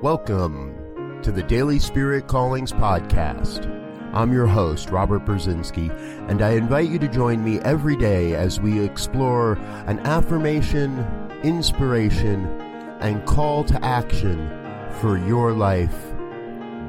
Welcome to the Daily Spirit Callings Podcast. I'm your host, Robert Brzezinski, and I invite you to join me every day as we explore an affirmation, inspiration, and call to action for your life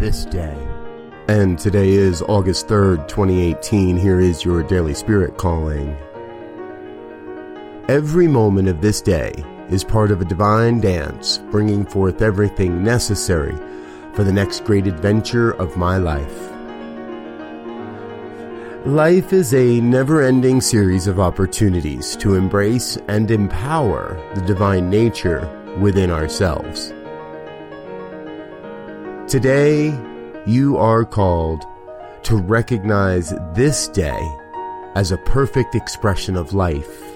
this day. And today is August 3rd, 2018. Here is your Daily Spirit Calling. Every moment of this day is part of a divine dance, bringing forth everything necessary for the next great adventure of my life. Life is a never ending series of opportunities to embrace and empower the divine nature within ourselves. Today, you are called to recognize this day as a perfect expression of life